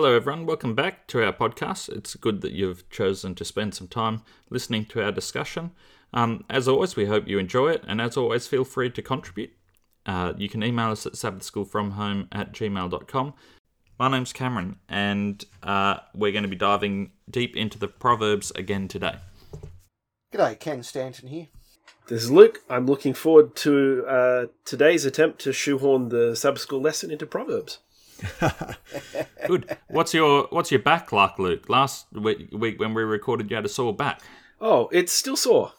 Hello, everyone. Welcome back to our podcast. It's good that you've chosen to spend some time listening to our discussion. Um, as always, we hope you enjoy it, and as always, feel free to contribute. Uh, you can email us at sabbathschoolfromhome at gmail.com. My name's Cameron, and uh, we're going to be diving deep into the Proverbs again today. G'day, Ken Stanton here. This is Luke. I'm looking forward to uh, today's attempt to shoehorn the sub school lesson into Proverbs. Good. What's your What's your back like, Luke? Last week, week when we recorded, you had a sore back. Oh, it's still sore,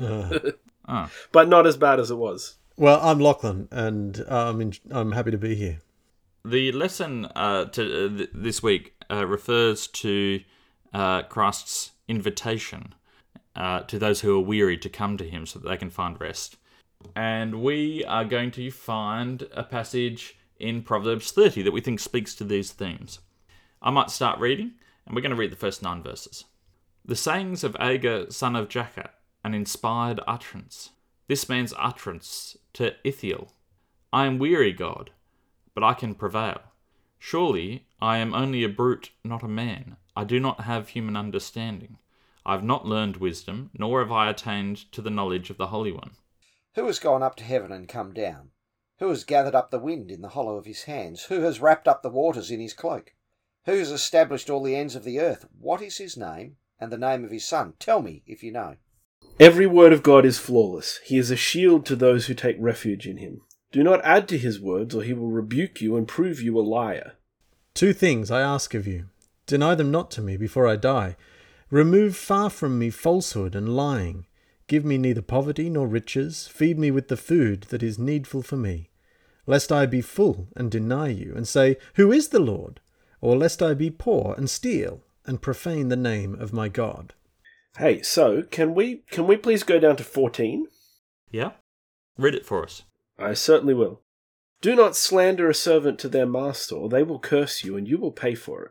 Oh. but not as bad as it was. Well, I'm Lachlan, and uh, I'm in, I'm happy to be here. The lesson uh, to uh, th- this week uh, refers to uh, Christ's invitation uh, to those who are weary to come to Him so that they can find rest. And we are going to find a passage in Proverbs 30 that we think speaks to these themes. I might start reading, and we're going to read the first nine verses. The sayings of Agur, son of Jakeh, an inspired utterance. This man's utterance to Ithiel I am weary, God, but I can prevail. Surely I am only a brute, not a man. I do not have human understanding. I have not learned wisdom, nor have I attained to the knowledge of the Holy One. Who has gone up to heaven and come down? Who has gathered up the wind in the hollow of his hands? Who has wrapped up the waters in his cloak? Who has established all the ends of the earth? What is his name and the name of his son? Tell me if you know. Every word of God is flawless. He is a shield to those who take refuge in him. Do not add to his words, or he will rebuke you and prove you a liar. Two things I ask of you: deny them not to me before I die. Remove far from me falsehood and lying. Give me neither poverty nor riches. Feed me with the food that is needful for me. Lest I be full and deny you, and say, Who is the Lord? Or lest I be poor and steal and profane the name of my God. Hey, so can we can we please go down to fourteen? Yeah? Read it for us. I certainly will. Do not slander a servant to their master, or they will curse you, and you will pay for it.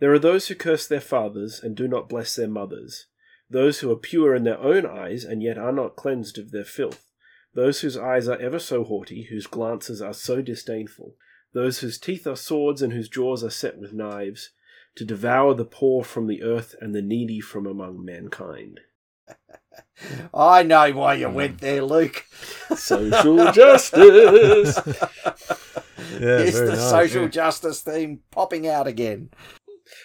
There are those who curse their fathers and do not bless their mothers, those who are pure in their own eyes and yet are not cleansed of their filth, those whose eyes are ever so haughty, whose glances are so disdainful, those whose teeth are swords and whose jaws are set with knives, to devour the poor from the earth and the needy from among mankind. I know why you hmm. went there, Luke. Social justice. Yeah, Here's very the nice, social yeah. justice theme popping out again.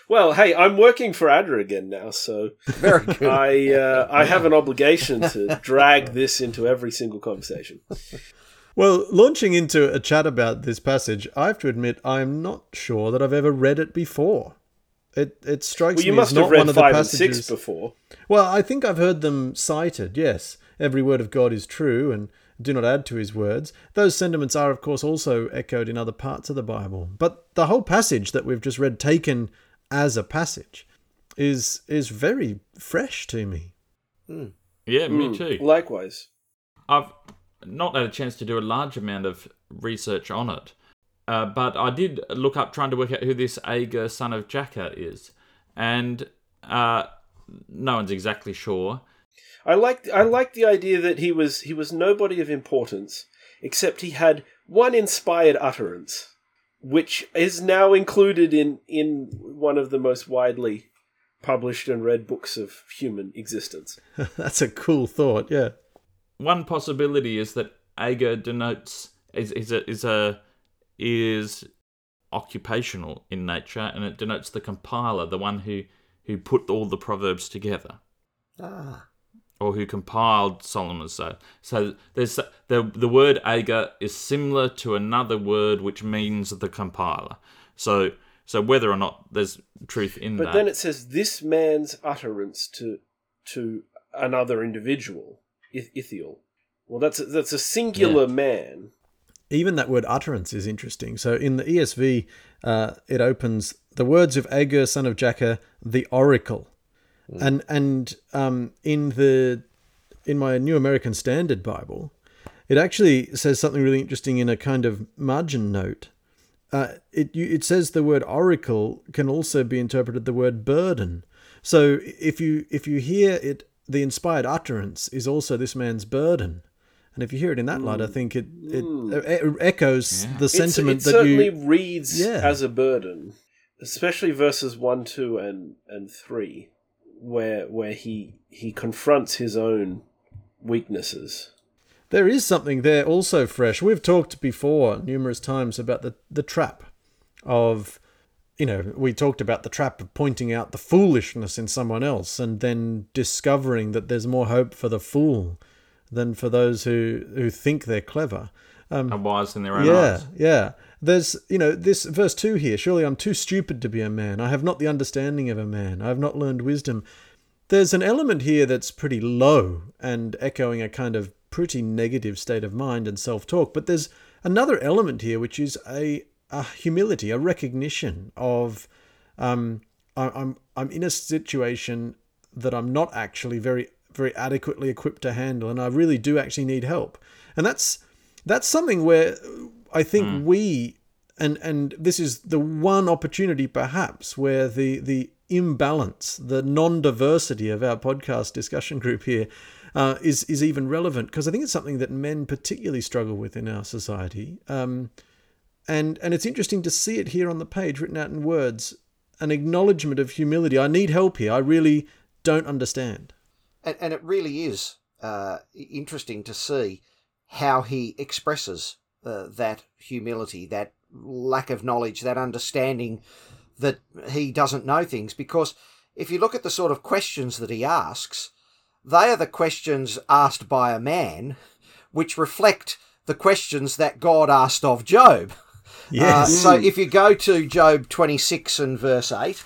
Well, hey, I'm working for ADRA again now, so Very good. I uh, I have an obligation to drag this into every single conversation. Well, launching into a chat about this passage, I have to admit I'm not sure that I've ever read it before. It it strikes Well, you me must as have read one of the five and passages. six before. Well, I think I've heard them cited, yes. Every word of God is true, and do not add to his words. Those sentiments are, of course, also echoed in other parts of the Bible. But the whole passage that we've just read, taken as a passage, is is very fresh to me. Yeah, me Mm, too. Likewise. I've not had a chance to do a large amount of research on it, uh, but I did look up trying to work out who this Agur son of Jakeh is, and uh, no one's exactly sure. I like I like the idea that he was he was nobody of importance, except he had one inspired utterance, which is now included in in one of the most widely published and read books of human existence. That's a cool thought, yeah. One possibility is that Agur denotes is is a is a is occupational in nature, and it denotes the compiler, the one who who put all the proverbs together. ah, or who compiled Solomon's so so there's the the word Agur is similar to another word which means the compiler so so whether or not there's truth in But that But then it says this man's utterance to to another individual, Ithiel. Well, that's a, that's a singular man. Even that word utterance is interesting. So in the ESV, uh, it opens the words of Agur, son of Jakeh, the oracle, and and um, in the in my New American Standard Bible, it actually says something really interesting in a kind of margin note. Uh, it it says the word oracle can also be interpreted the word burden. So if you if you hear it, the inspired utterance is also this man's burden. And if you hear it in that light, I think it it e- echoes Yeah. the It's- sentiment it that certainly you reads Yeah. as a burden, especially verses one, two, and and three, where where he he confronts his own weaknesses. There is something there also fresh. We've talked before numerous times about the, the trap of, you know, we talked about the trap of pointing out the foolishness in someone else and then discovering that there's more hope for the fool than for those who, who think they're clever. Um, and wise in their own yeah, eyes. Yeah, There's, you know, this verse 2 here. Surely I'm too stupid to be a man. I have not the understanding of a man. I have not learned wisdom. There's an element here that's pretty low and echoing a kind of pretty negative state of mind and self talk. But there's another element here, which is a, a humility, a recognition of um, I, I'm I'm in a situation that I'm not actually very very adequately equipped to handle, and I really do actually need help. And that's that's something where I think mm. we and and this is the one opportunity perhaps where the the imbalance, the non-diversity of our podcast discussion group here uh, is is even relevant because I think it's something that men particularly struggle with in our society. Um, and and it's interesting to see it here on the page, written out in words, an acknowledgement of humility. I need help here. I really don't understand. And, and it really is uh, interesting to see how he expresses uh, that humility, that lack of knowledge, that understanding that he doesn't know things. Because if you look at the sort of questions that he asks, they are the questions asked by a man, which reflect the questions that God asked of Job. Yes. Uh, so if you go to Job 26 and verse 8,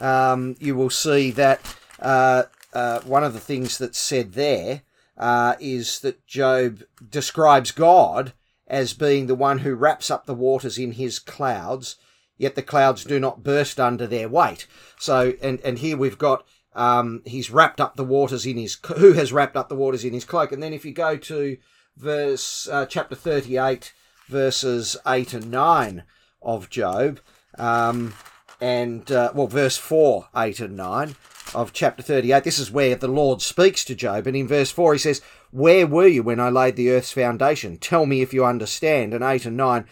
um, you will see that uh, uh, one of the things that's said there uh, is that Job describes God as being the one who wraps up the waters in his clouds, yet the clouds do not burst under their weight. So, and, and here we've got um, he's wrapped up the waters in his who has wrapped up the waters in his cloak. And then if you go to verse uh, chapter thirty eight, verses eight and nine of Job, um, and uh, well, verse four, eight and nine of chapter thirty eight. This is where the Lord speaks to Job, and in verse four he says, "Where were you when I laid the earth's foundation? Tell me if you understand." And eight and nine.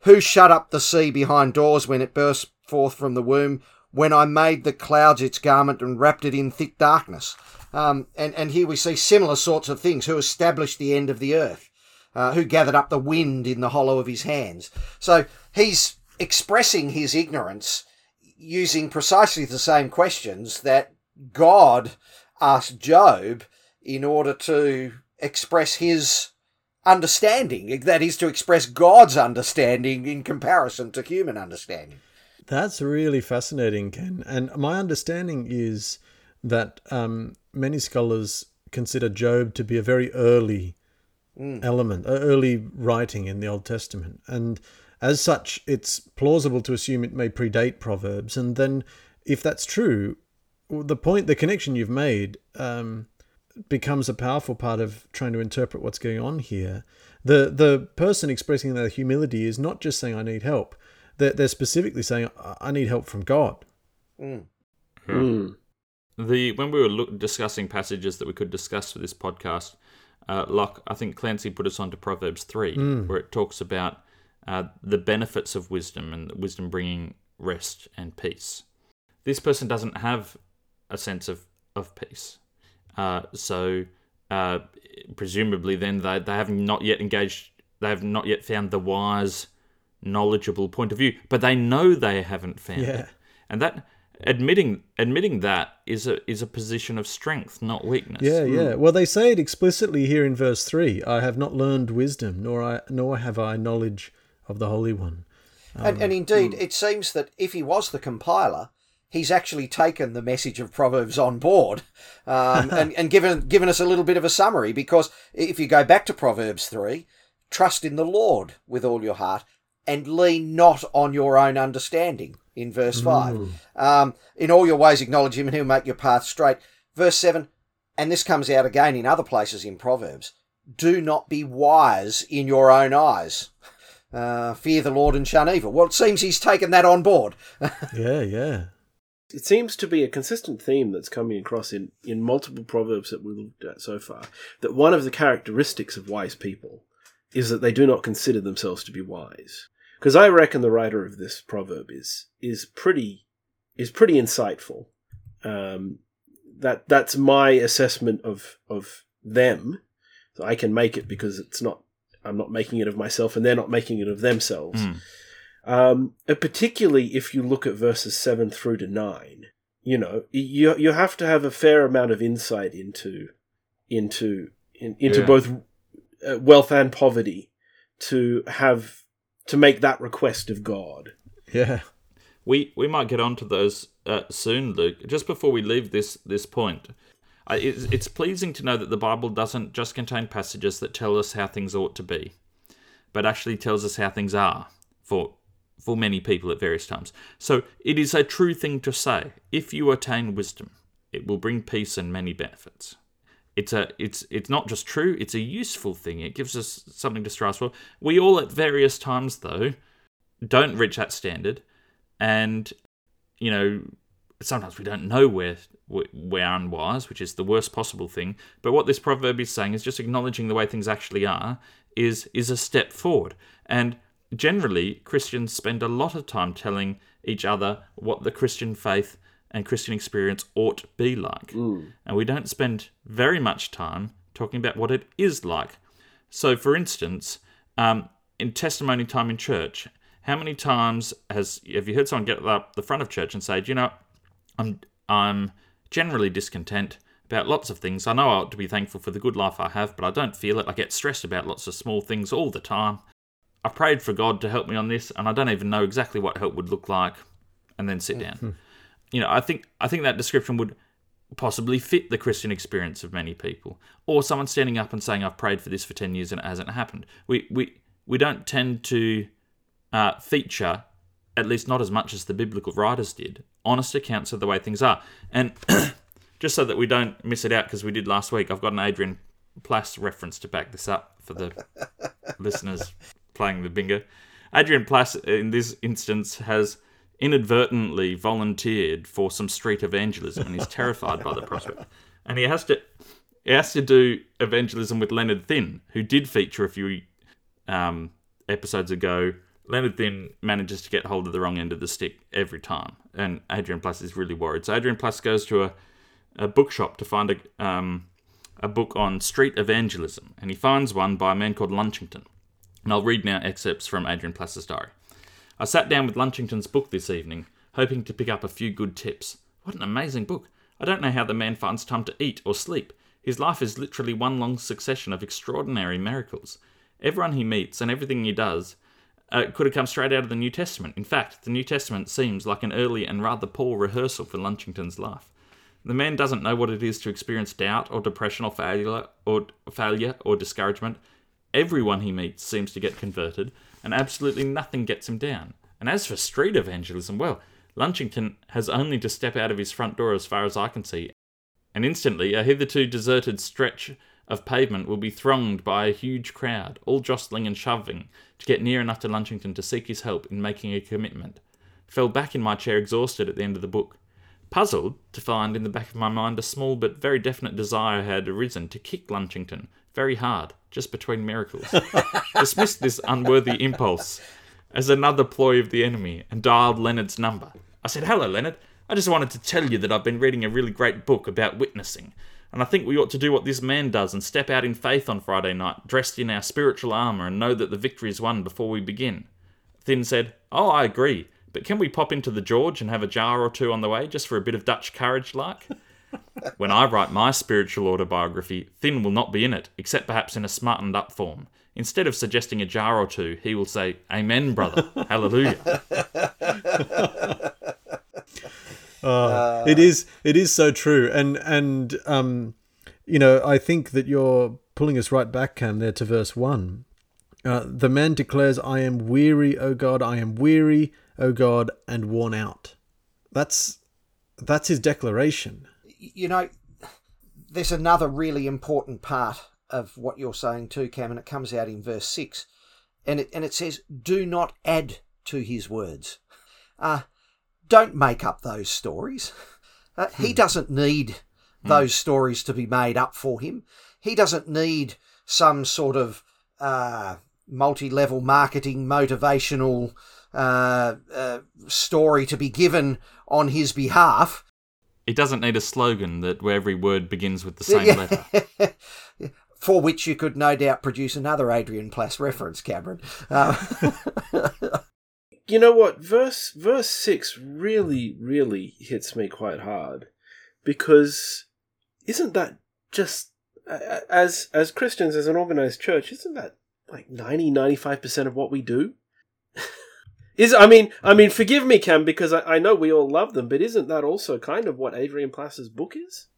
Who shut up the sea behind doors when it burst forth from the womb? when I made the clouds its garment and wrapped it in thick darkness. Um, and, and here we see similar sorts of things who established the end of the earth, uh, who gathered up the wind in the hollow of his hands. So he's expressing his ignorance using precisely the same questions that God asked Job in order to express his understanding, that is, to express God's understanding in comparison to human understanding. That's really fascinating, Ken. And my understanding is that um, many scholars consider Job to be a very early mm. element, early writing in the Old Testament. And as such, it's plausible to assume it may predate Proverbs. And then, if that's true, the point, the connection you've made um, becomes a powerful part of trying to interpret what's going on here. The the person expressing their humility is not just saying I need help they're, they're specifically saying, I need help from God. Mm. Mm. The when we were look, discussing passages that we could discuss for this podcast, uh, Locke, I think Clancy put us on to Proverbs three, mm. where it talks about uh, the benefits of wisdom and wisdom bringing rest and peace. This person doesn't have a sense of of peace, uh, so uh, presumably then they they have not yet engaged. They have not yet found the wise knowledgeable point of view, but they know they haven't found yeah. it. And that admitting admitting that is a is a position of strength, not weakness. Yeah, yeah. Well, they say it explicitly here in verse three. I have not learned wisdom, nor I nor have I knowledge of the Holy One. Um, and, and indeed, mm. it seems that if he was the compiler, he's actually taken the message of Proverbs on board um, and, and given given us a little bit of a summary. Because if you go back to Proverbs three, trust in the Lord with all your heart and lean not on your own understanding in verse 5. Um, in all your ways acknowledge him and he'll make your path straight. Verse 7, and this comes out again in other places in Proverbs do not be wise in your own eyes. Uh, fear the Lord and shun evil. Well, it seems he's taken that on board. yeah, yeah. It seems to be a consistent theme that's coming across in, in multiple proverbs that we've looked at so far. That one of the characteristics of wise people is that they do not consider themselves to be wise because I reckon the writer of this proverb is is pretty is pretty insightful. Um, that that's my assessment of of them. So I can make it because it's not I'm not making it of myself, and they're not making it of themselves. Mm. Um, and particularly if you look at verses seven through to nine, you know, you you have to have a fair amount of insight into into in, into Yeah. both uh, wealth and poverty to have to make that request of God. Yeah. We we might get onto those uh, soon, Luke. Just before we leave this this point, I, it's, it's pleasing to know that the Bible doesn't just contain passages that tell us how things ought to be, but actually tells us how things are for for many people at various times. So it is a true thing to say: if you attain wisdom, it will bring peace and many benefits. It's a it's it's not just true; it's a useful thing. It gives us something to strive for. We all, at various times, though, don't reach that standard and you know sometimes we don't know we're we're unwise which is the worst possible thing but what this proverb is saying is just acknowledging the way things actually are is is a step forward and generally christians spend a lot of time telling each other what the christian faith and christian experience ought to be like and we don't spend very much time talking about what it is like so, for instance, um, in testimony time in church, how many times has have you heard someone get up the front of church and say, "Do you know, I'm I'm generally discontent about lots of things. I know I ought to be thankful for the good life I have, but I don't feel it. I get stressed about lots of small things all the time. I prayed for God to help me on this, and I don't even know exactly what help would look like." And then sit down. You know, I think I think that description would possibly fit the Christian experience of many people. Or someone standing up and saying, I've prayed for this for 10 years and it hasn't happened. We, we, we don't tend to uh, feature, at least not as much as the biblical writers did, honest accounts of the way things are. And just so that we don't miss it out, because we did last week, I've got an Adrian Plass reference to back this up for the listeners playing the bingo. Adrian Plass, in this instance, has inadvertently volunteered for some street evangelism and he's terrified by the prospect. And he has to he has to do evangelism with Leonard Thynn, who did feature a few um, episodes ago. Leonard Thynn manages to get hold of the wrong end of the stick every time, and Adrian Plass is really worried. So Adrian Plass goes to a, a bookshop to find a um, a book on street evangelism, and he finds one by a man called Lunchington. And I'll read now excerpts from Adrian Plass's diary. I sat down with Lunchington's book this evening, hoping to pick up a few good tips. What an amazing book! I don't know how the man finds time to eat or sleep. His life is literally one long succession of extraordinary miracles. Everyone he meets and everything he does uh, could have come straight out of the New Testament. In fact, the New Testament seems like an early and rather poor rehearsal for Lunchington's life. The man doesn't know what it is to experience doubt or depression or failure or failure or discouragement. Everyone he meets seems to get converted, and absolutely nothing gets him down. And as for street evangelism, well, Lunchington has only to step out of his front door as far as I can see, and instantly a hitherto deserted stretch of pavement will be thronged by a huge crowd, all jostling and shoving to get near enough to Lunchington to seek his help in making a commitment. Fell back in my chair exhausted at the end of the book, puzzled to find in the back of my mind a small but very definite desire had arisen to kick Lunchington very hard, just between miracles. Dismissed this unworthy impulse as another ploy of the enemy and dialed Leonard's number. I said, Hello, Leonard. I just wanted to tell you that I've been reading a really great book about witnessing, and I think we ought to do what this man does and step out in faith on Friday night, dressed in our spiritual armour, and know that the victory is won before we begin. Thynn said, Oh, I agree, but can we pop into the George and have a jar or two on the way just for a bit of Dutch courage, like? When I write my spiritual autobiography, Thynn will not be in it, except perhaps in a smartened up form. Instead of suggesting a jar or two, he will say, Amen, brother. Hallelujah. Uh, it is it is so true and and um you know i think that you're pulling us right back cam there to verse 1 uh, the man declares i am weary o god i am weary o god and worn out that's that's his declaration you know, there's another really important part of what you're saying too, Cam, and it comes out in verse six, and it and it says, "Do not add to his words." Uh, don't make up those stories. Uh, He doesn't need those stories to be made up for him. He doesn't need some sort of uh, multi-level marketing motivational uh, uh, story to be given on his behalf. He doesn't need a slogan that where every word begins with the same letter. For which you could no doubt produce another Adrian Plass reference, Cameron. Uh, you know what? Verse verse six really, really hits me quite hard because isn't that just as as Christians as an organized church? Isn't that like 90 95 percent of what we do? Is I mean I mean forgive me, Cam, because I, I know we all love them, but isn't that also kind of what Adrian Plass's book is?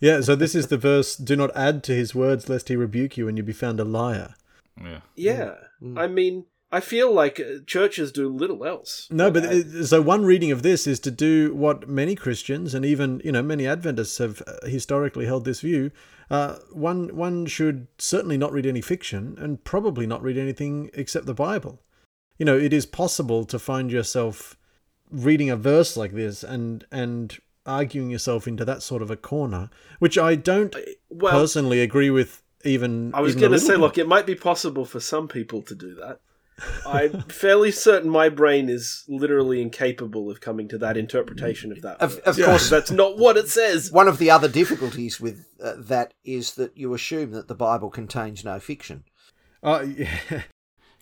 Yeah, so this is the verse do not add to his words lest he rebuke you and you be found a liar. Yeah. Yeah. Mm. I mean I feel like uh, churches do little else. No, but it, so one reading of this is to do what many Christians and even you know many Adventists have uh, historically held this view. Uh, one one should certainly not read any fiction and probably not read anything except the Bible you know, it is possible to find yourself reading a verse like this and and arguing yourself into that sort of a corner, which I don't well, personally agree with. Even I was going to say, bit. look, it might be possible for some people to do that. I'm fairly certain my brain is literally incapable of coming to that interpretation of that. Of, of course, that's not what it says. One of the other difficulties with uh, that is that you assume that the Bible contains no fiction. Uh, yeah.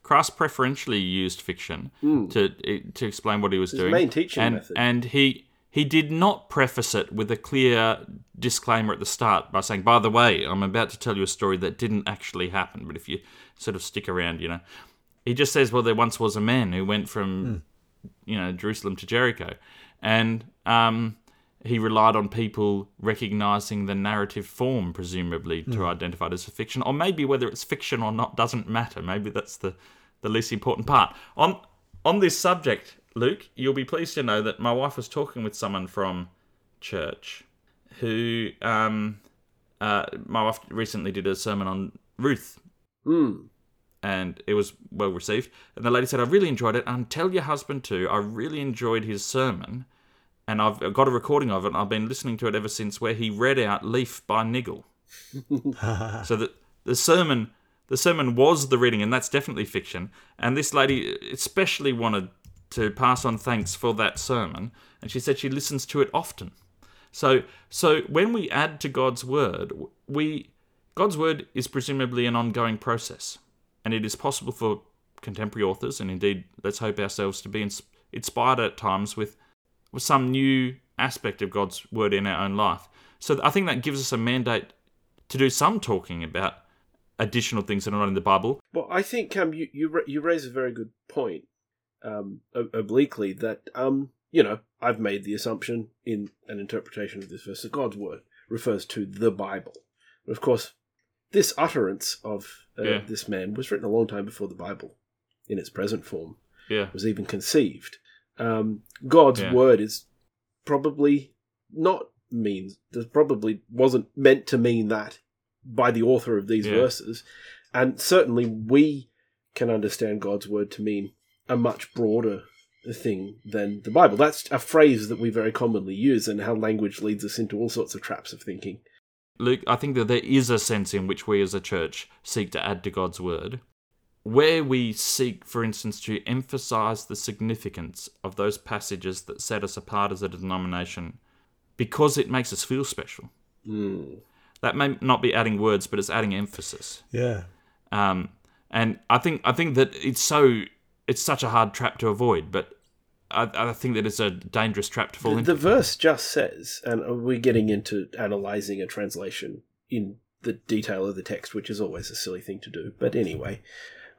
Christ preferentially used fiction mm. to to explain what he was His doing. Main teaching and, method. And he he did not preface it with a clear disclaimer at the start by saying, "By the way, I'm about to tell you a story that didn't actually happen." But if you sort of stick around, you know, he just says, "Well, there once was a man who went from, mm. you know, Jerusalem to Jericho," and um, he relied on people recognizing the narrative form, presumably, to mm. identify it as a fiction, or maybe whether it's fiction or not doesn't matter. Maybe that's the the least important part. On on this subject, Luke, you'll be pleased to know that my wife was talking with someone from church who um, uh, my wife recently did a sermon on Ruth. Mm. And it was well received. And the lady said, I really enjoyed it. And tell your husband too, I really enjoyed his sermon. And I've got a recording of it. And I've been listening to it ever since, where he read out Leaf by Niggle. so that the sermon the sermon was the reading, and that's definitely fiction. And this lady especially wanted to pass on thanks for that sermon, and she said she listens to it often. So, so when we add to God's word, we God's word is presumably an ongoing process, and it is possible for contemporary authors, and indeed, let's hope ourselves to be inspired at times with, with some new aspect of God's word in our own life. So, I think that gives us a mandate to do some talking about additional things that are not in the Bible. Well, I think Cam, you you, you raise a very good point, um, obliquely that um, you know, I've made the assumption in an interpretation of this verse that God's word refers to the Bible. But of course, this utterance of uh, yeah. this man was written a long time before the Bible, in its present form, yeah. was even conceived. Um, God's yeah. word is probably not means probably wasn't meant to mean that by the author of these yeah. verses. And certainly we can understand God's word to mean a much broader thing than the Bible. That's a phrase that we very commonly use, and how language leads us into all sorts of traps of thinking. Luke, I think that there is a sense in which we as a church seek to add to God's word, where we seek, for instance, to emphasize the significance of those passages that set us apart as a denomination because it makes us feel special. Mm that may not be adding words, but it's adding emphasis. Yeah. Um, and I think I think that it's so it's such a hard trap to avoid, but I, I think that it's a dangerous trap to fall the, into. The verse just says, and we're getting into analyzing a translation in the detail of the text, which is always a silly thing to do. But anyway,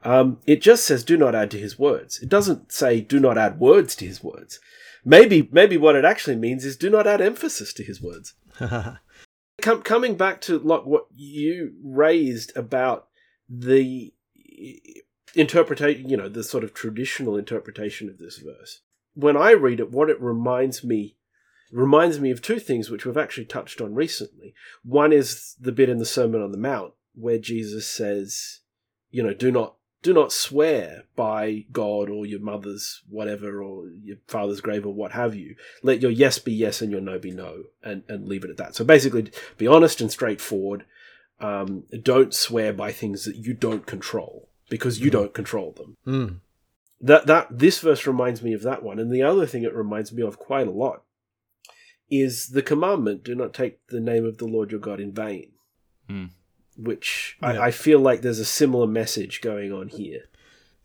um, it just says, "Do not add to his words." It doesn't say, "Do not add words to his words." Maybe, maybe what it actually means is, "Do not add emphasis to his words." Com- coming back to like what you raised about the interpretation, you know, the sort of traditional interpretation of this verse. When I read it, what it reminds me reminds me of two things which we've actually touched on recently. One is the bit in the Sermon on the Mount where Jesus says, you know, do not do not swear by God or your mother's whatever or your father's grave or what have you. Let your yes be yes and your no be no, and, and leave it at that. So basically, be honest and straightforward. Um, don't swear by things that you don't control. because you don't control them. Mm. That that this verse reminds me of that one, and the other thing it reminds me of quite a lot is the commandment: "Do not take the name of the Lord your God in vain." Hmm. Which Yeah. I, I feel like there's a similar message going on here.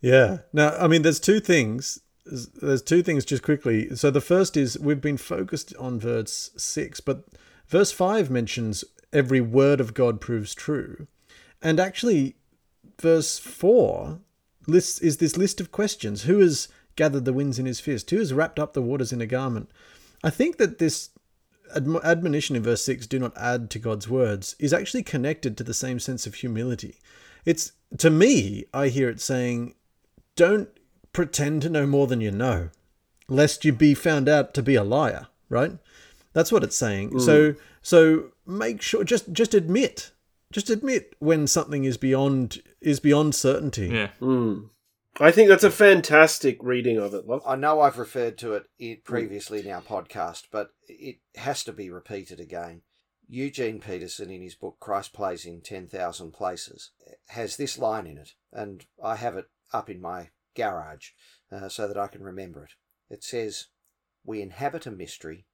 Yeah. Now, I mean, there's two things. There's- There's two things just quickly. So the first is we've been focused on verse six, but verse five mentions every word of God proves true, and actually, verse four lists is this list of questions: Who has gathered the winds in his fist? Who has wrapped up the waters in a garment? I think that this admonition in verse 6 do not add to god's words is actually connected to the same sense of humility. It's to me i hear it saying don't pretend to know more than you know lest you be found out to be a liar right? That's what it's saying. So so make sure just just admit just admit when something is beyond is beyond certainty. Yeah. Mm. I think that's a fantastic reading of it. Locke. I know I've referred to it i- previously in our podcast, but it has to be repeated again. Eugene Peterson, in his book Christ Plays in 10,000 Places, has this line in it, and I have it up in my garage uh, so that I can remember it. It says, We inhabit a mystery.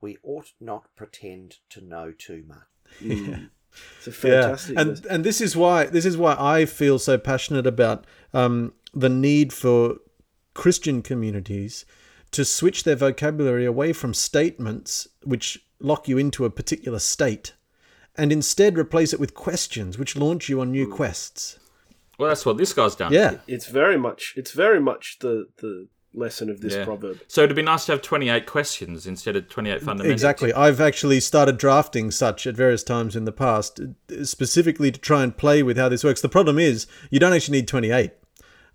We ought not pretend to know too much. Mm. It's a fantastic. Yeah, and and this is why this is why I feel so passionate about um, the need for Christian communities to switch their vocabulary away from statements which lock you into a particular state, and instead replace it with questions which launch you on new quests. Well, that's what this guy's done. Yeah, it's very much it's very much the the lesson of this Yeah. proverb. So it'd be nice to have 28 questions instead of 28 fundamentals. exactly. I've actually started drafting such at various times in the past, specifically to try and play with how this works. The problem is you don't actually need twenty eight.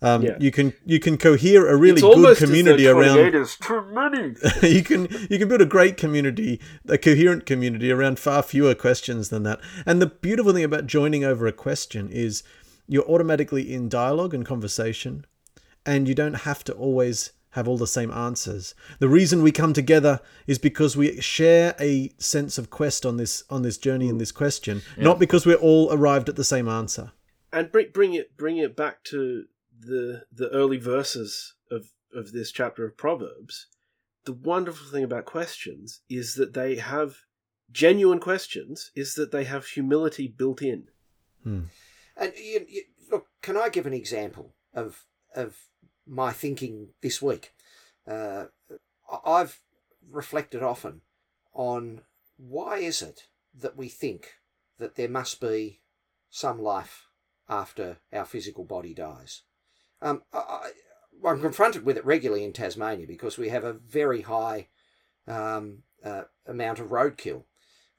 Um, Yeah. You can you can cohere a really it's good community as around is too many. you can you can build a great community, a coherent community around far fewer questions than that. And the beautiful thing about joining over a question is you're automatically in dialogue and conversation, and you don't have to always have all the same answers. The reason we come together is because we share a sense of quest on this on this journey in this question, not because we're all arrived at the same answer. and bring bring it bring it back to the the early verses of of this chapter of proverbs the wonderful thing about questions is that they have genuine questions is that they have humility built in hmm. And you, you, look, can I give an example of of my thinking this week? Uh, I've reflected often on why is it that we think that there must be some life after our physical body dies. Um, I, I'm confronted with it regularly in Tasmania because we have a very high um, uh, amount of roadkill.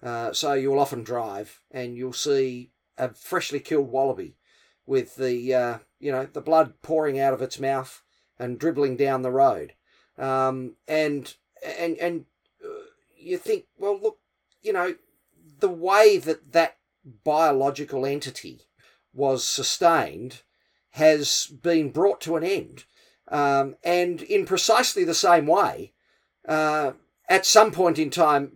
Uh, so you'll often drive and you'll see a freshly killed wallaby with the uh, you know the blood pouring out of its mouth and dribbling down the road, um, and and and uh, you think, well, look, you know, the way that that biological entity was sustained has been brought to an end, um, and in precisely the same way, uh, at some point in time,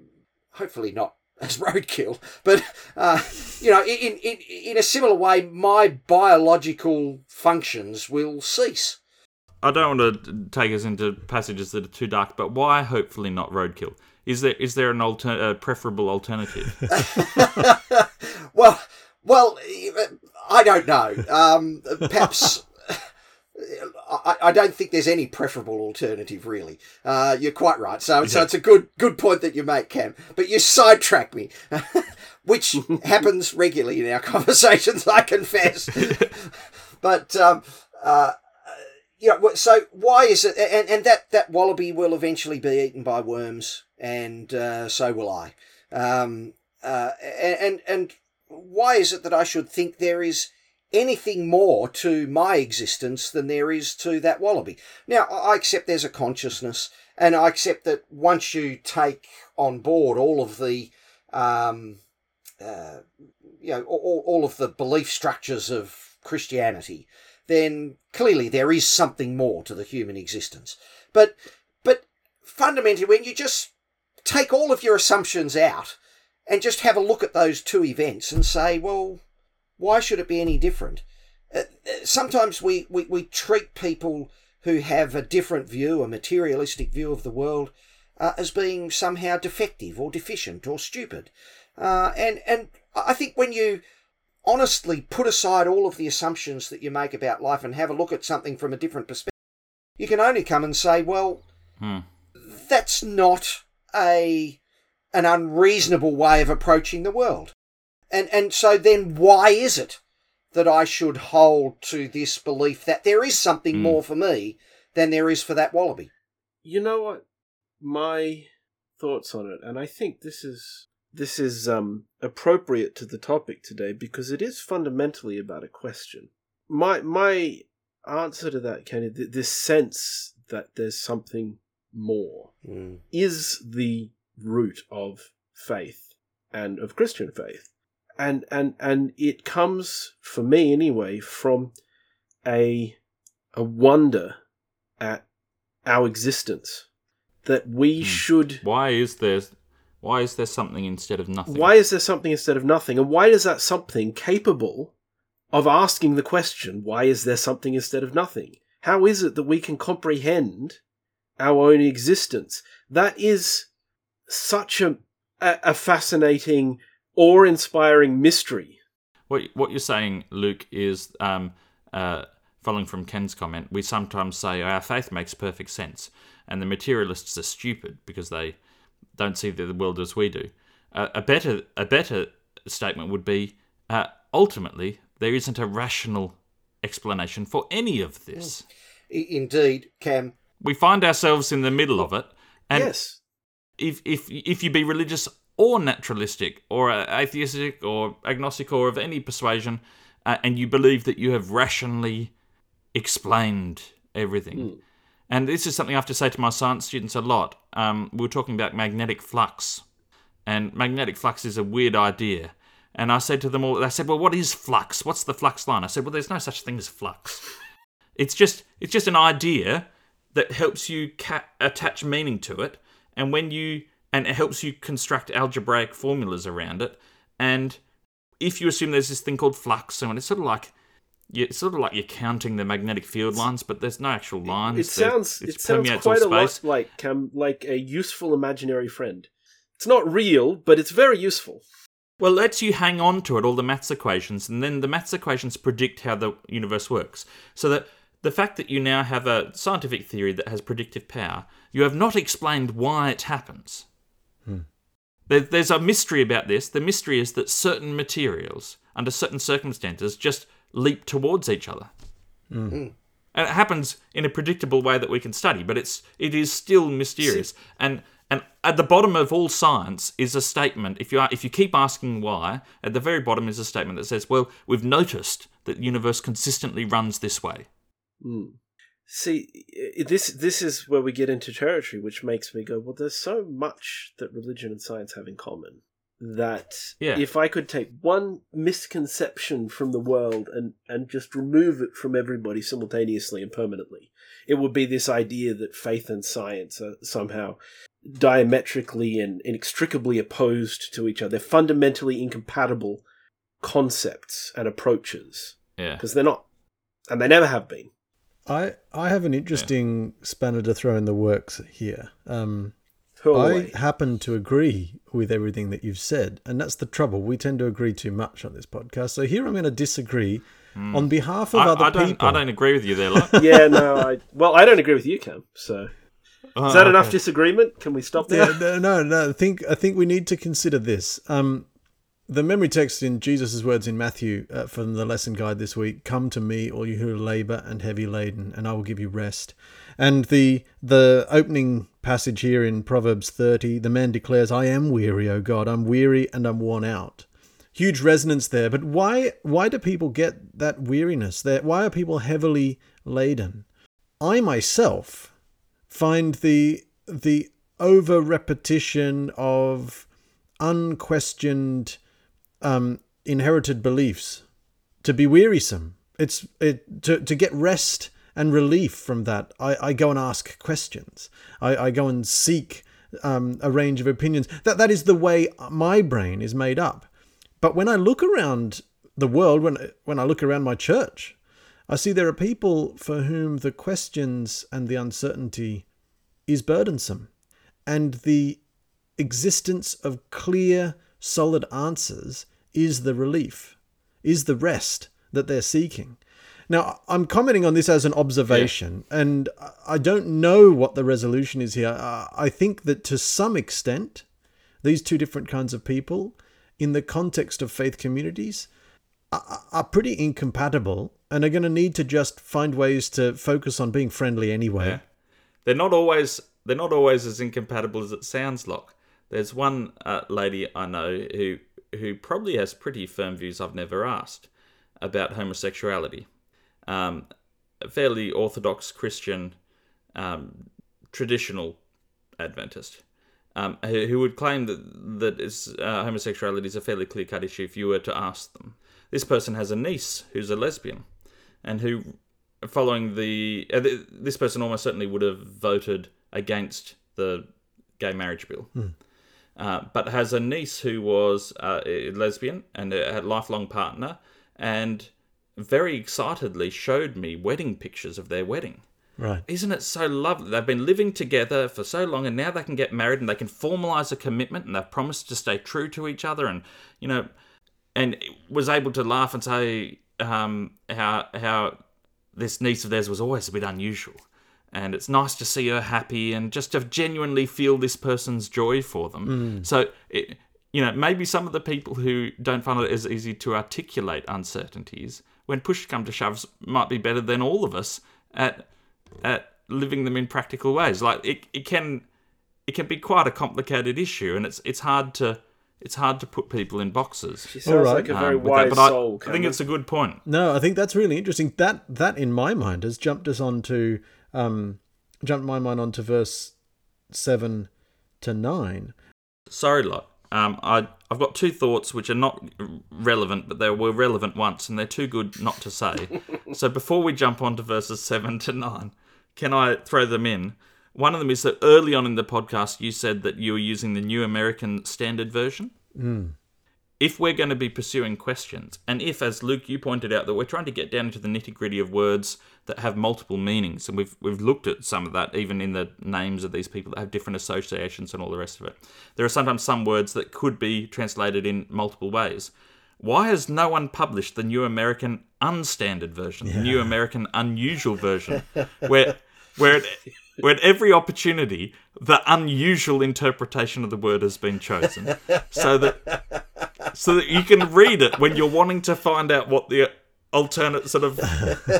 hopefully not as roadkill, but uh, you know, in, in in a similar way, my biological functions will cease. I don't want to take us into passages that are too dark, but why hopefully not roadkill? Is there is there an alter, uh, preferable alternative? well, well, I don't know. Um, perhaps. I, I don't think there's any preferable alternative, really. Uh, you're quite right. So, so it's a good good point that you make, Cam. But you sidetrack me, which happens regularly in our conversations. I confess. but um, uh, you know, so why is it? And, and that that wallaby will eventually be eaten by worms, and uh, so will I. Um, uh, and and why is it that I should think there is anything more to my existence than there is to that wallaby? Now, I accept there's a consciousness, and I accept that once you take on board all of the, um, uh, you know, all, all of the belief structures of Christianity, then clearly there is something more to the human existence. But, but fundamentally, when you just take all of your assumptions out and just have a look at those two events and say, well, why should it be any different? uh, sometimes we, we, we treat people who have a different view, a materialistic view of the world, uh, as being somehow defective or deficient or stupid. Uh, and and I think when you honestly put aside all of the assumptions that you make about life and have a look at something from a different perspective, you can only come and say, well, Hmm. that's not a an unreasonable way of approaching the world. And and so then why is it that I should hold to this belief that there is something Hmm. more for me than there is for that wallaby? You know what? My thoughts on it, and I think this is this is um, appropriate to the topic today because it is fundamentally about a question. My my answer to that, Kenny, th- this sense that there's something more is the root of faith and of Christian faith. And and and it comes for me anyway from a a wonder at our existence that we Hmm. should Why is there why is there something instead of nothing? why is there something instead of nothing and why is that something capable of asking the question why is there something instead of nothing how is it that we can comprehend our own existence that is such a a, a fascinating awe-inspiring mystery What what you're saying, Luke, is um, uh, following from Ken's comment. We sometimes say our faith makes perfect sense, and the materialists are stupid because they don't see the world as we do. Uh, a better a better statement would be uh, ultimately there isn't a rational explanation for any of this. I- indeed, Cam. We find ourselves in the middle of it, and yes if if if you be religious or naturalistic or uh, atheistic or agnostic or of any persuasion, uh, and you believe that you have rationally explained everything, and this is something I have to say to my science students a lot. Um, we were talking about magnetic flux, and magnetic flux is a weird idea. And I said to them all, they said, "Well, what is flux? What's the flux line?" I said, "Well, there's no such thing as flux. It's just it's just an idea that helps you ca- attach meaning to it, and when you and it helps you construct algebraic formulas around it. And if you assume there's this thing called flux, and it's sort of like it's sort of like you're counting the magnetic field lines, but there's no actual lines. it sounds it sounds quite a lot like um, like a useful imaginary friend it's not real but it's very useful Well, it lets you hang on to it, all the maths equations, and then the maths equations predict how the universe works. So that the fact that you now have a scientific theory that has predictive power, you have not explained why it happens. There, there's a mystery about this. The mystery is that certain materials, under certain circumstances, just leap towards each other. And it happens in a predictable way that we can study, but it's it is still mysterious. And and at the bottom of all science is a statement. If you are, if you keep asking why, at the very bottom is a statement that says, "Well, we've noticed that the universe consistently runs this way." Hmm. See, this this is where we get into territory, which makes me go, well, there's so much that religion and science have in common that Yeah. if I could take one misconception from the world and and just remove it from everybody simultaneously and permanently, it would be this idea that faith and science are somehow diametrically and inextricably opposed to each other. They're fundamentally incompatible concepts and approaches Yeah. because they're not, and they never have been. I I have an interesting spanner to throw in the works here. Um, Hurl I happen to agree with everything that you've said, and that's the trouble. We tend to agree too much on this podcast. So here I'm going to disagree on behalf of. I, other I don't. people. I don't agree with you there, Luke. yeah, no, I well, I don't agree with you, Cam. So Oh, is that enough disagreement? Can we stop there? Yeah, no, no, no. I think I think we need to consider this. Um, the memory text in Jesus' words in Matthew uh, from the lesson guide this week: "Come to me, all you who labour and heavy laden, and I will give you rest." And the the opening passage here in Proverbs thirty, the man declares, "I am weary, O God. I'm weary and I'm worn out." Huge resonance there. But why why do people get that weariness? There, why are people heavily laden? I myself find the the over repetition of unquestioned um, inherited beliefs to be wearisome. It's it to to get rest and relief from that. I, I go and ask questions. I, I go and seek um, a range of opinions. That that is the way my brain is made up. But when I look around the world, when when I look around my church, I see there are people for whom the questions and the uncertainty is burdensome, and the existence of clear, solid answers is the relief, is the rest that they're seeking. Now, I'm commenting on this as an observation, yeah. and I don't know what the resolution is here. I think that to some extent, these two different kinds of people, in the context of faith communities, are pretty incompatible and are going to need to just find ways to focus on being friendly anyway. Yeah. They're not always they're not always as incompatible as it sounds like. There's one uh, lady I know who who probably has pretty firm views I've never asked about homosexuality. Um, a fairly orthodox Christian, um, traditional Adventist, um, who, who, would claim that that is, uh, homosexuality is a fairly clear cut issue if you were to ask them. This person has a niece who's a lesbian, and who, following the uh, this person almost certainly would have voted against the gay marriage bill. Hmm. Uh, but has a niece who was uh, a lesbian and a lifelong partner, and very excitedly showed me wedding pictures of their wedding. Right. Isn't it so lovely? They've been living together for so long and now they can get married and they can formalize a commitment and they've promised to stay true to each other and, you know, and was able to laugh and say um, how how this niece of theirs was always a bit unusual. And it's nice to see her happy and just to genuinely feel this person's joy for them. Mm. So, it, you know, maybe some of the people who don't find it as easy to articulate uncertainties when push come to shoves, might be better than all of us at at living them in practical ways. Like it, it can it can be quite a complicated issue, and it's it's hard to it's hard to put people in boxes. She sounds right. like a very um, wise that, soul. I, I, think it's a good point. No, I think that's really interesting. That that in my mind has jumped us onto um, jumped my mind onto verse seven to nine. Sorry, lot. Um, I I've got two thoughts which are not relevant, but they were relevant once, and they're too good not to say. so before we jump on to verses seven to nine, can I throw them in? One of them is that early on in the podcast, you said that you were using the New American Standard Version. Mm if we're going to be pursuing questions, and if, as Luke, you pointed out, that we're trying to get down into the nitty gritty of words that have multiple meanings, and we've we've looked at some of that even in the names of these people that have different associations and all the rest of it. There are sometimes some words that could be translated in multiple ways. Why has no one published the New American Unstandard version, yeah. the New American Unusual version, where where it, where at every opportunity the unusual interpretation of the word has been chosen, so that so that you can read it when you're wanting to find out what the alternate sort of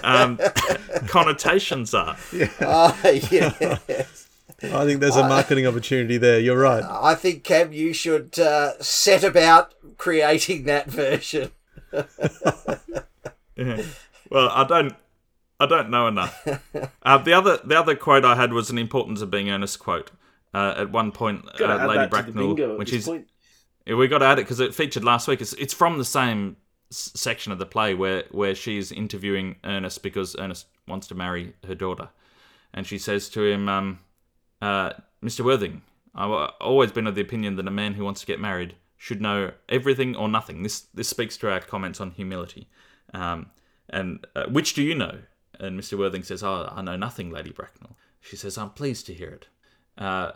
um, connotations are. Yeah. Uh, yes. I think there's a marketing opportunity there. You're right. I think Cam, you should uh, set about creating that version. yeah. Well, I don't. I don't know enough. Uh, the other the other quote I had was an importance of being earnest quote. Uh, at one point, uh, Lady Bracknell, when she's point. We got to add it because it featured last week. It's, it's from the same s- section of the play where, where she's interviewing Ernest because Ernest wants to marry her daughter. And she says to him, um, uh, Mr. Worthing, I've always been of the opinion that a man who wants to get married should know everything or nothing. This this speaks to our comments on humility. Um, and uh, which do you know? And Mr. Worthing says, Oh, I know nothing, Lady Bracknell. She says, I'm pleased to hear it. Uh,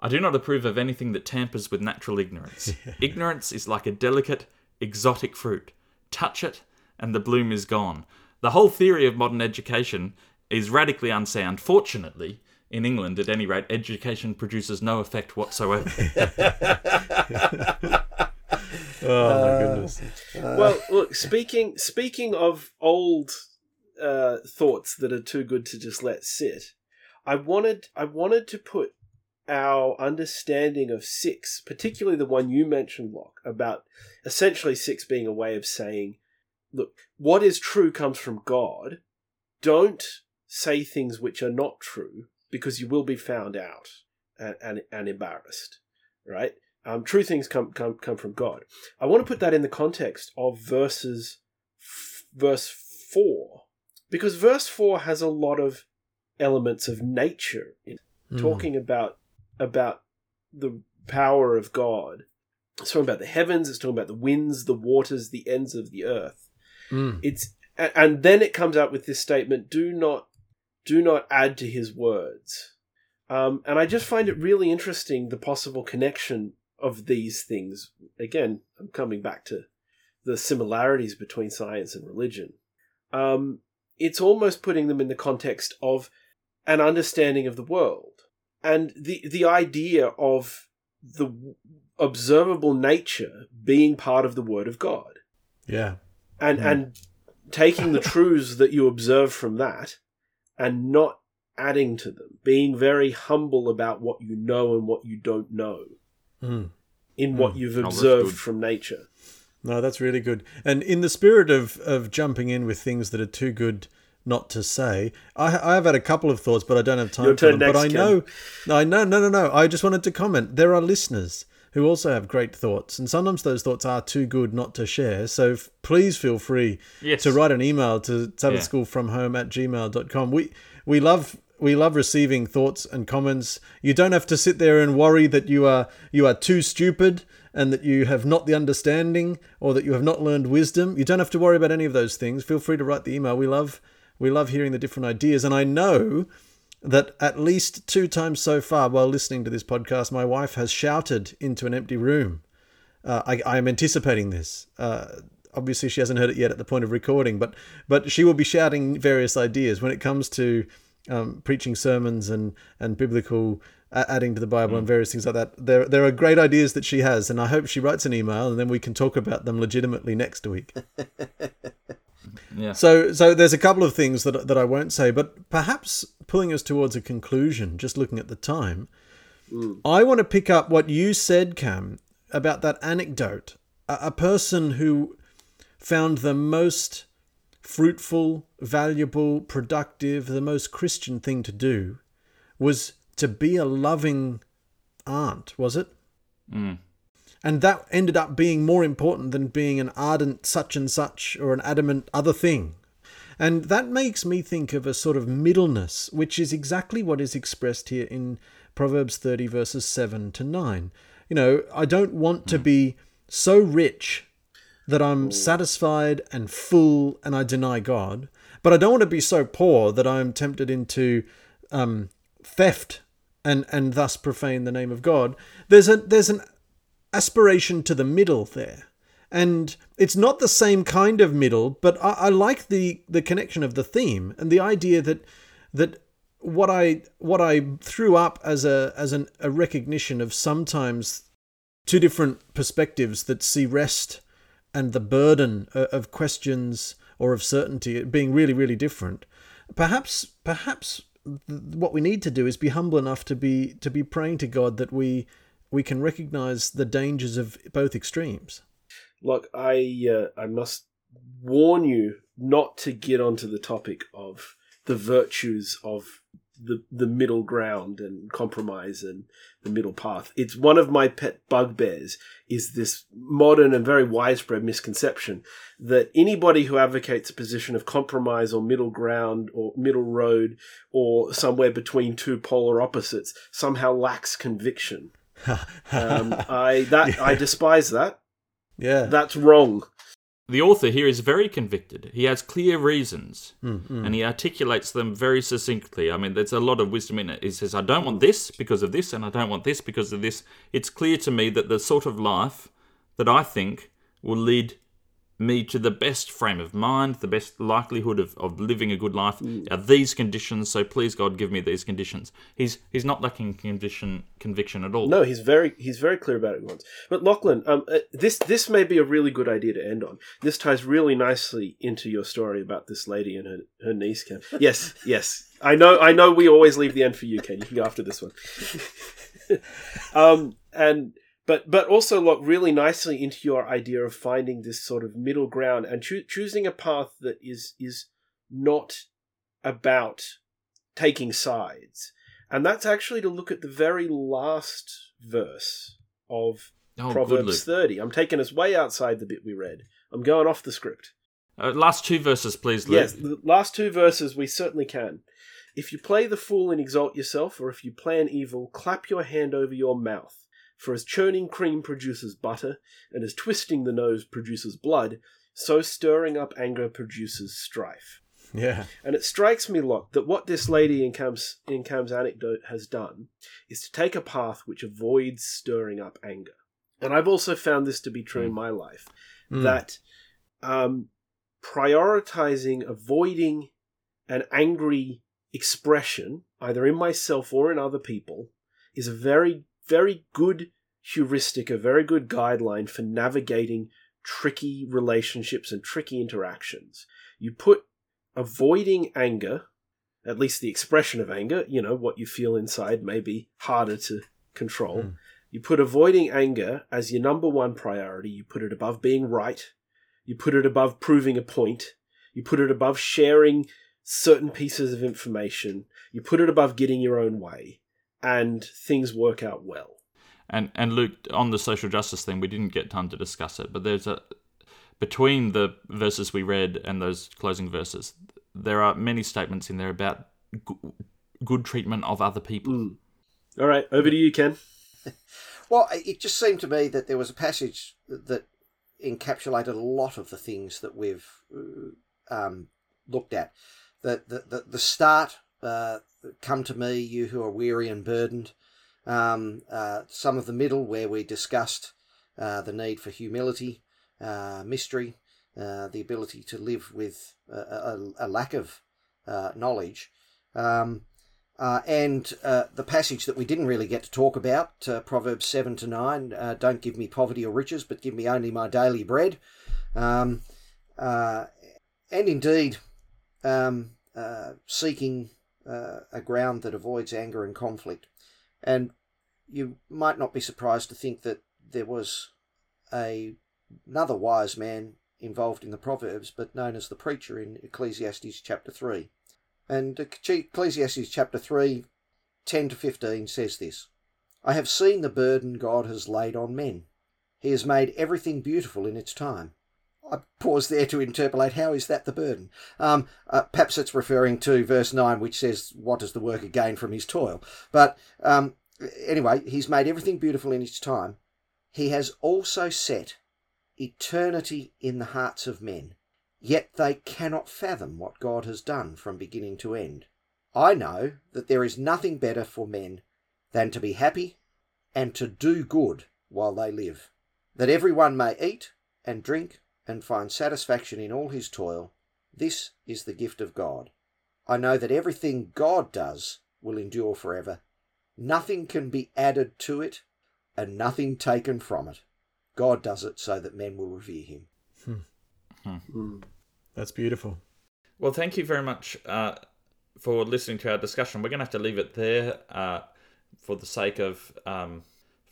I do not approve of anything that tampers with natural ignorance. ignorance is like a delicate, exotic fruit. Touch it, and the bloom is gone. The whole theory of modern education is radically unsound. Fortunately, in England, at any rate, education produces no effect whatsoever. oh my goodness. Uh, well, look. Speaking speaking of old uh, thoughts that are too good to just let sit, I wanted I wanted to put our understanding of six, particularly the one you mentioned, Locke, about essentially six being a way of saying, look, what is true comes from God. Don't say things which are not true because you will be found out and, and, and embarrassed, right? Um, true things come, come come from God. I want to put that in the context of verses, f- verse four, because verse four has a lot of elements of nature in mm. talking about about the power of God. It's talking about the heavens, it's talking about the winds, the waters, the ends of the earth. Mm. It's and, and then it comes out with this statement: "Do not, do not add to his words." Um, and I just find it really interesting the possible connection of these things. Again, I'm coming back to the similarities between science and religion. Um, it's almost putting them in the context of an understanding of the world and the the idea of the observable nature being part of the word of God. Yeah. And Mm. and taking the truths that you observe from that and not adding to them, being very humble about what you know and what you don't know Mm. in what you've observed good. from nature. No, that's really good. And in the spirit of, of jumping in with things that are too good not to say, I, I have had a couple of thoughts, but I don't have time Your for turn them. but next, I know, I know, no, no, no. I just wanted to comment. There are listeners who also have great thoughts, and sometimes those thoughts are too good not to share. So f- please feel free Yes. to write an email to Sabbath Yeah. School from home at gmail.com. We we love we love receiving thoughts and comments. You don't have to sit there and worry that you are you are too stupid and that you have not the understanding or that you have not learned wisdom. You don't have to worry about any of those things. Feel free to write the email. We love we love hearing the different ideas and I know that at least two times so far while listening to this podcast my wife has shouted into an empty room. Uh, I, I am anticipating this. Uh, obviously, she hasn't heard it yet at the point of recording, but but she will be shouting various ideas when it comes to um, preaching sermons and and biblical adding to the Bible and mm. various things like that. There there are great ideas that she has, and I hope she writes an email and then we can talk about them legitimately next week. Yeah. So, so there's a couple of things that that I won't say, but perhaps pulling us towards a conclusion. Just looking at the time, mm. I want to pick up what you said, Cam, about that anecdote. A, a person who found the most fruitful, valuable, productive, the most Christian thing to do was to be a loving aunt. Was it? Mm. And that ended up being more important than being an ardent such and such or an adamant other thing. And that makes me think of a sort of middleness, which is exactly what is expressed here in Proverbs 30, verses 7 to 9. You know, I don't want to be so rich that I'm satisfied and full and I deny God, but I don't want to be so poor that I'm tempted into um, theft and, and thus profane the name of God. There's a there's an aspiration to the middle there. And it's not the same kind of middle, but I, I like the, the connection of the theme and the idea that that what I what I threw up as a as an, a recognition of sometimes two different perspectives that see rest and the burden of questions or of certainty being really really different. Perhaps perhaps th- what we need to do is be humble enough to be to be praying to God that we we can recognize the dangers of both extremes. Look, I uh, I must warn you not to get onto the topic of the virtues of the the middle ground and compromise and the middle path. It's one of my pet bugbears is this modern and very widespread misconception that anybody who advocates a position of compromise or middle ground or middle road or somewhere between two polar opposites somehow lacks conviction. Um, I that I despise that. yeah. That's wrong. The author here is very convicted. He has clear reasons Mm, and he articulates them very succinctly. I mean, there's a lot of wisdom in it. He says, I don't want this because of this, and I don't want this because of this. It's clear to me that the sort of life that I think will lead me to the best frame of mind, the best likelihood of, of living a good life are these conditions. So please, God, give me these conditions. He's he's not lacking condition conviction at all. No, he's very he's very clear about it once. But Lachlan, um, uh, this this may be a really good idea to end on. This ties really nicely into your story about this lady and her her niece. Ken. Yes, yes, I know. I know. We always leave the end for you, Ken. You can go after this one. um, and but but also look really nicely into your idea of finding this sort of middle ground and choo- choosing a path that is is not about taking sides. And that's actually to look at the very last verse of Oh, Proverbs 30. I'm taking us way outside the bit we read. I'm going off the script. Uh, last two verses, please, Luke. Yes, the last two verses we certainly can. If you play the fool and exalt yourself, or if you plan evil, clap your hand over your mouth. For as churning cream produces butter, and as twisting the nose produces blood, so stirring up anger produces strife. Yeah. And it strikes me a lot that what this lady in Cam's in Cam's anecdote has done is to take a path which avoids stirring up anger. And I've also found this to be true in my life Mm. that um, prioritizing avoiding an angry expression, either in myself or in other people, is a very, very good heuristic, a very good guideline for navigating tricky relationships and tricky interactions. You put avoiding anger, at least the expression of anger, you know, what you feel inside may be harder to control. Mm. You put avoiding anger as your number one priority. You put it above being right. You put it above proving a point. You put it above sharing certain pieces of information. You put it above getting your own way. And things work out well. And and Luke, on the social justice thing, we didn't get time to discuss it, but there's a between the verses we read and those closing verses, there are many statements in there about g- good treatment of other people. Mm. All right, over to you, Ken. Well, it just seemed to me that there was a passage that encapsulated a lot of the things that we've uh, um, looked at. The the the, the start, uh, come to me, you who are weary and burdened. Um, uh, some of the middle, where we discussed uh, the need for humility, uh, mystery, uh, the ability to live with a, a, a lack of uh, knowledge. Um, uh, and the passage that we didn't really get to talk about, Proverbs 7 to 9, uh, don't give me poverty or riches, but give me only my daily bread. Um, and indeed, um, seeking uh, a ground that avoids anger and conflict. And you might not be surprised to think that there was a, another wise man involved in the Proverbs, but known as the preacher in Ecclesiastes chapter 3. And Ecclesiastes chapter 3, 10 to 15 says this I have seen the burden God has laid on men. He has made everything beautiful in its time. I pause there to interpolate how is that the burden? Um, uh, perhaps it's referring to verse 9, which says, What does the worker gain from his toil? But um, anyway, he's made everything beautiful in his time. He has also set eternity in the hearts of men yet they cannot fathom what God has done from beginning to end. I know that there is nothing better for men than to be happy and to do good while they live, that everyone may eat and drink and find satisfaction in all his toil. This is the gift of God. I know that everything God does will endure forever. Nothing can be added to it and nothing taken from it. God does it so that men will revere him. Mm. That's beautiful. Well, thank you very much uh, for listening to our discussion. We're going to have to leave it there uh, for the sake of um,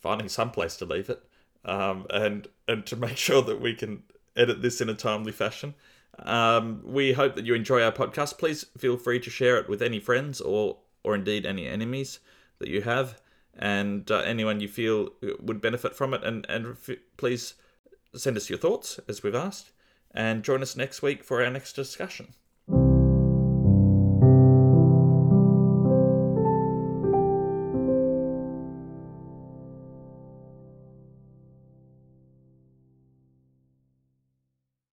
finding some place to leave it, um, and and to make sure that we can edit this in a timely fashion. Um, we hope that you enjoy our podcast. Please feel free to share it with any friends or or indeed any enemies that you have, and uh, anyone you feel would benefit from it. And and f- please send us your thoughts as we've asked and join us next week for our next discussion.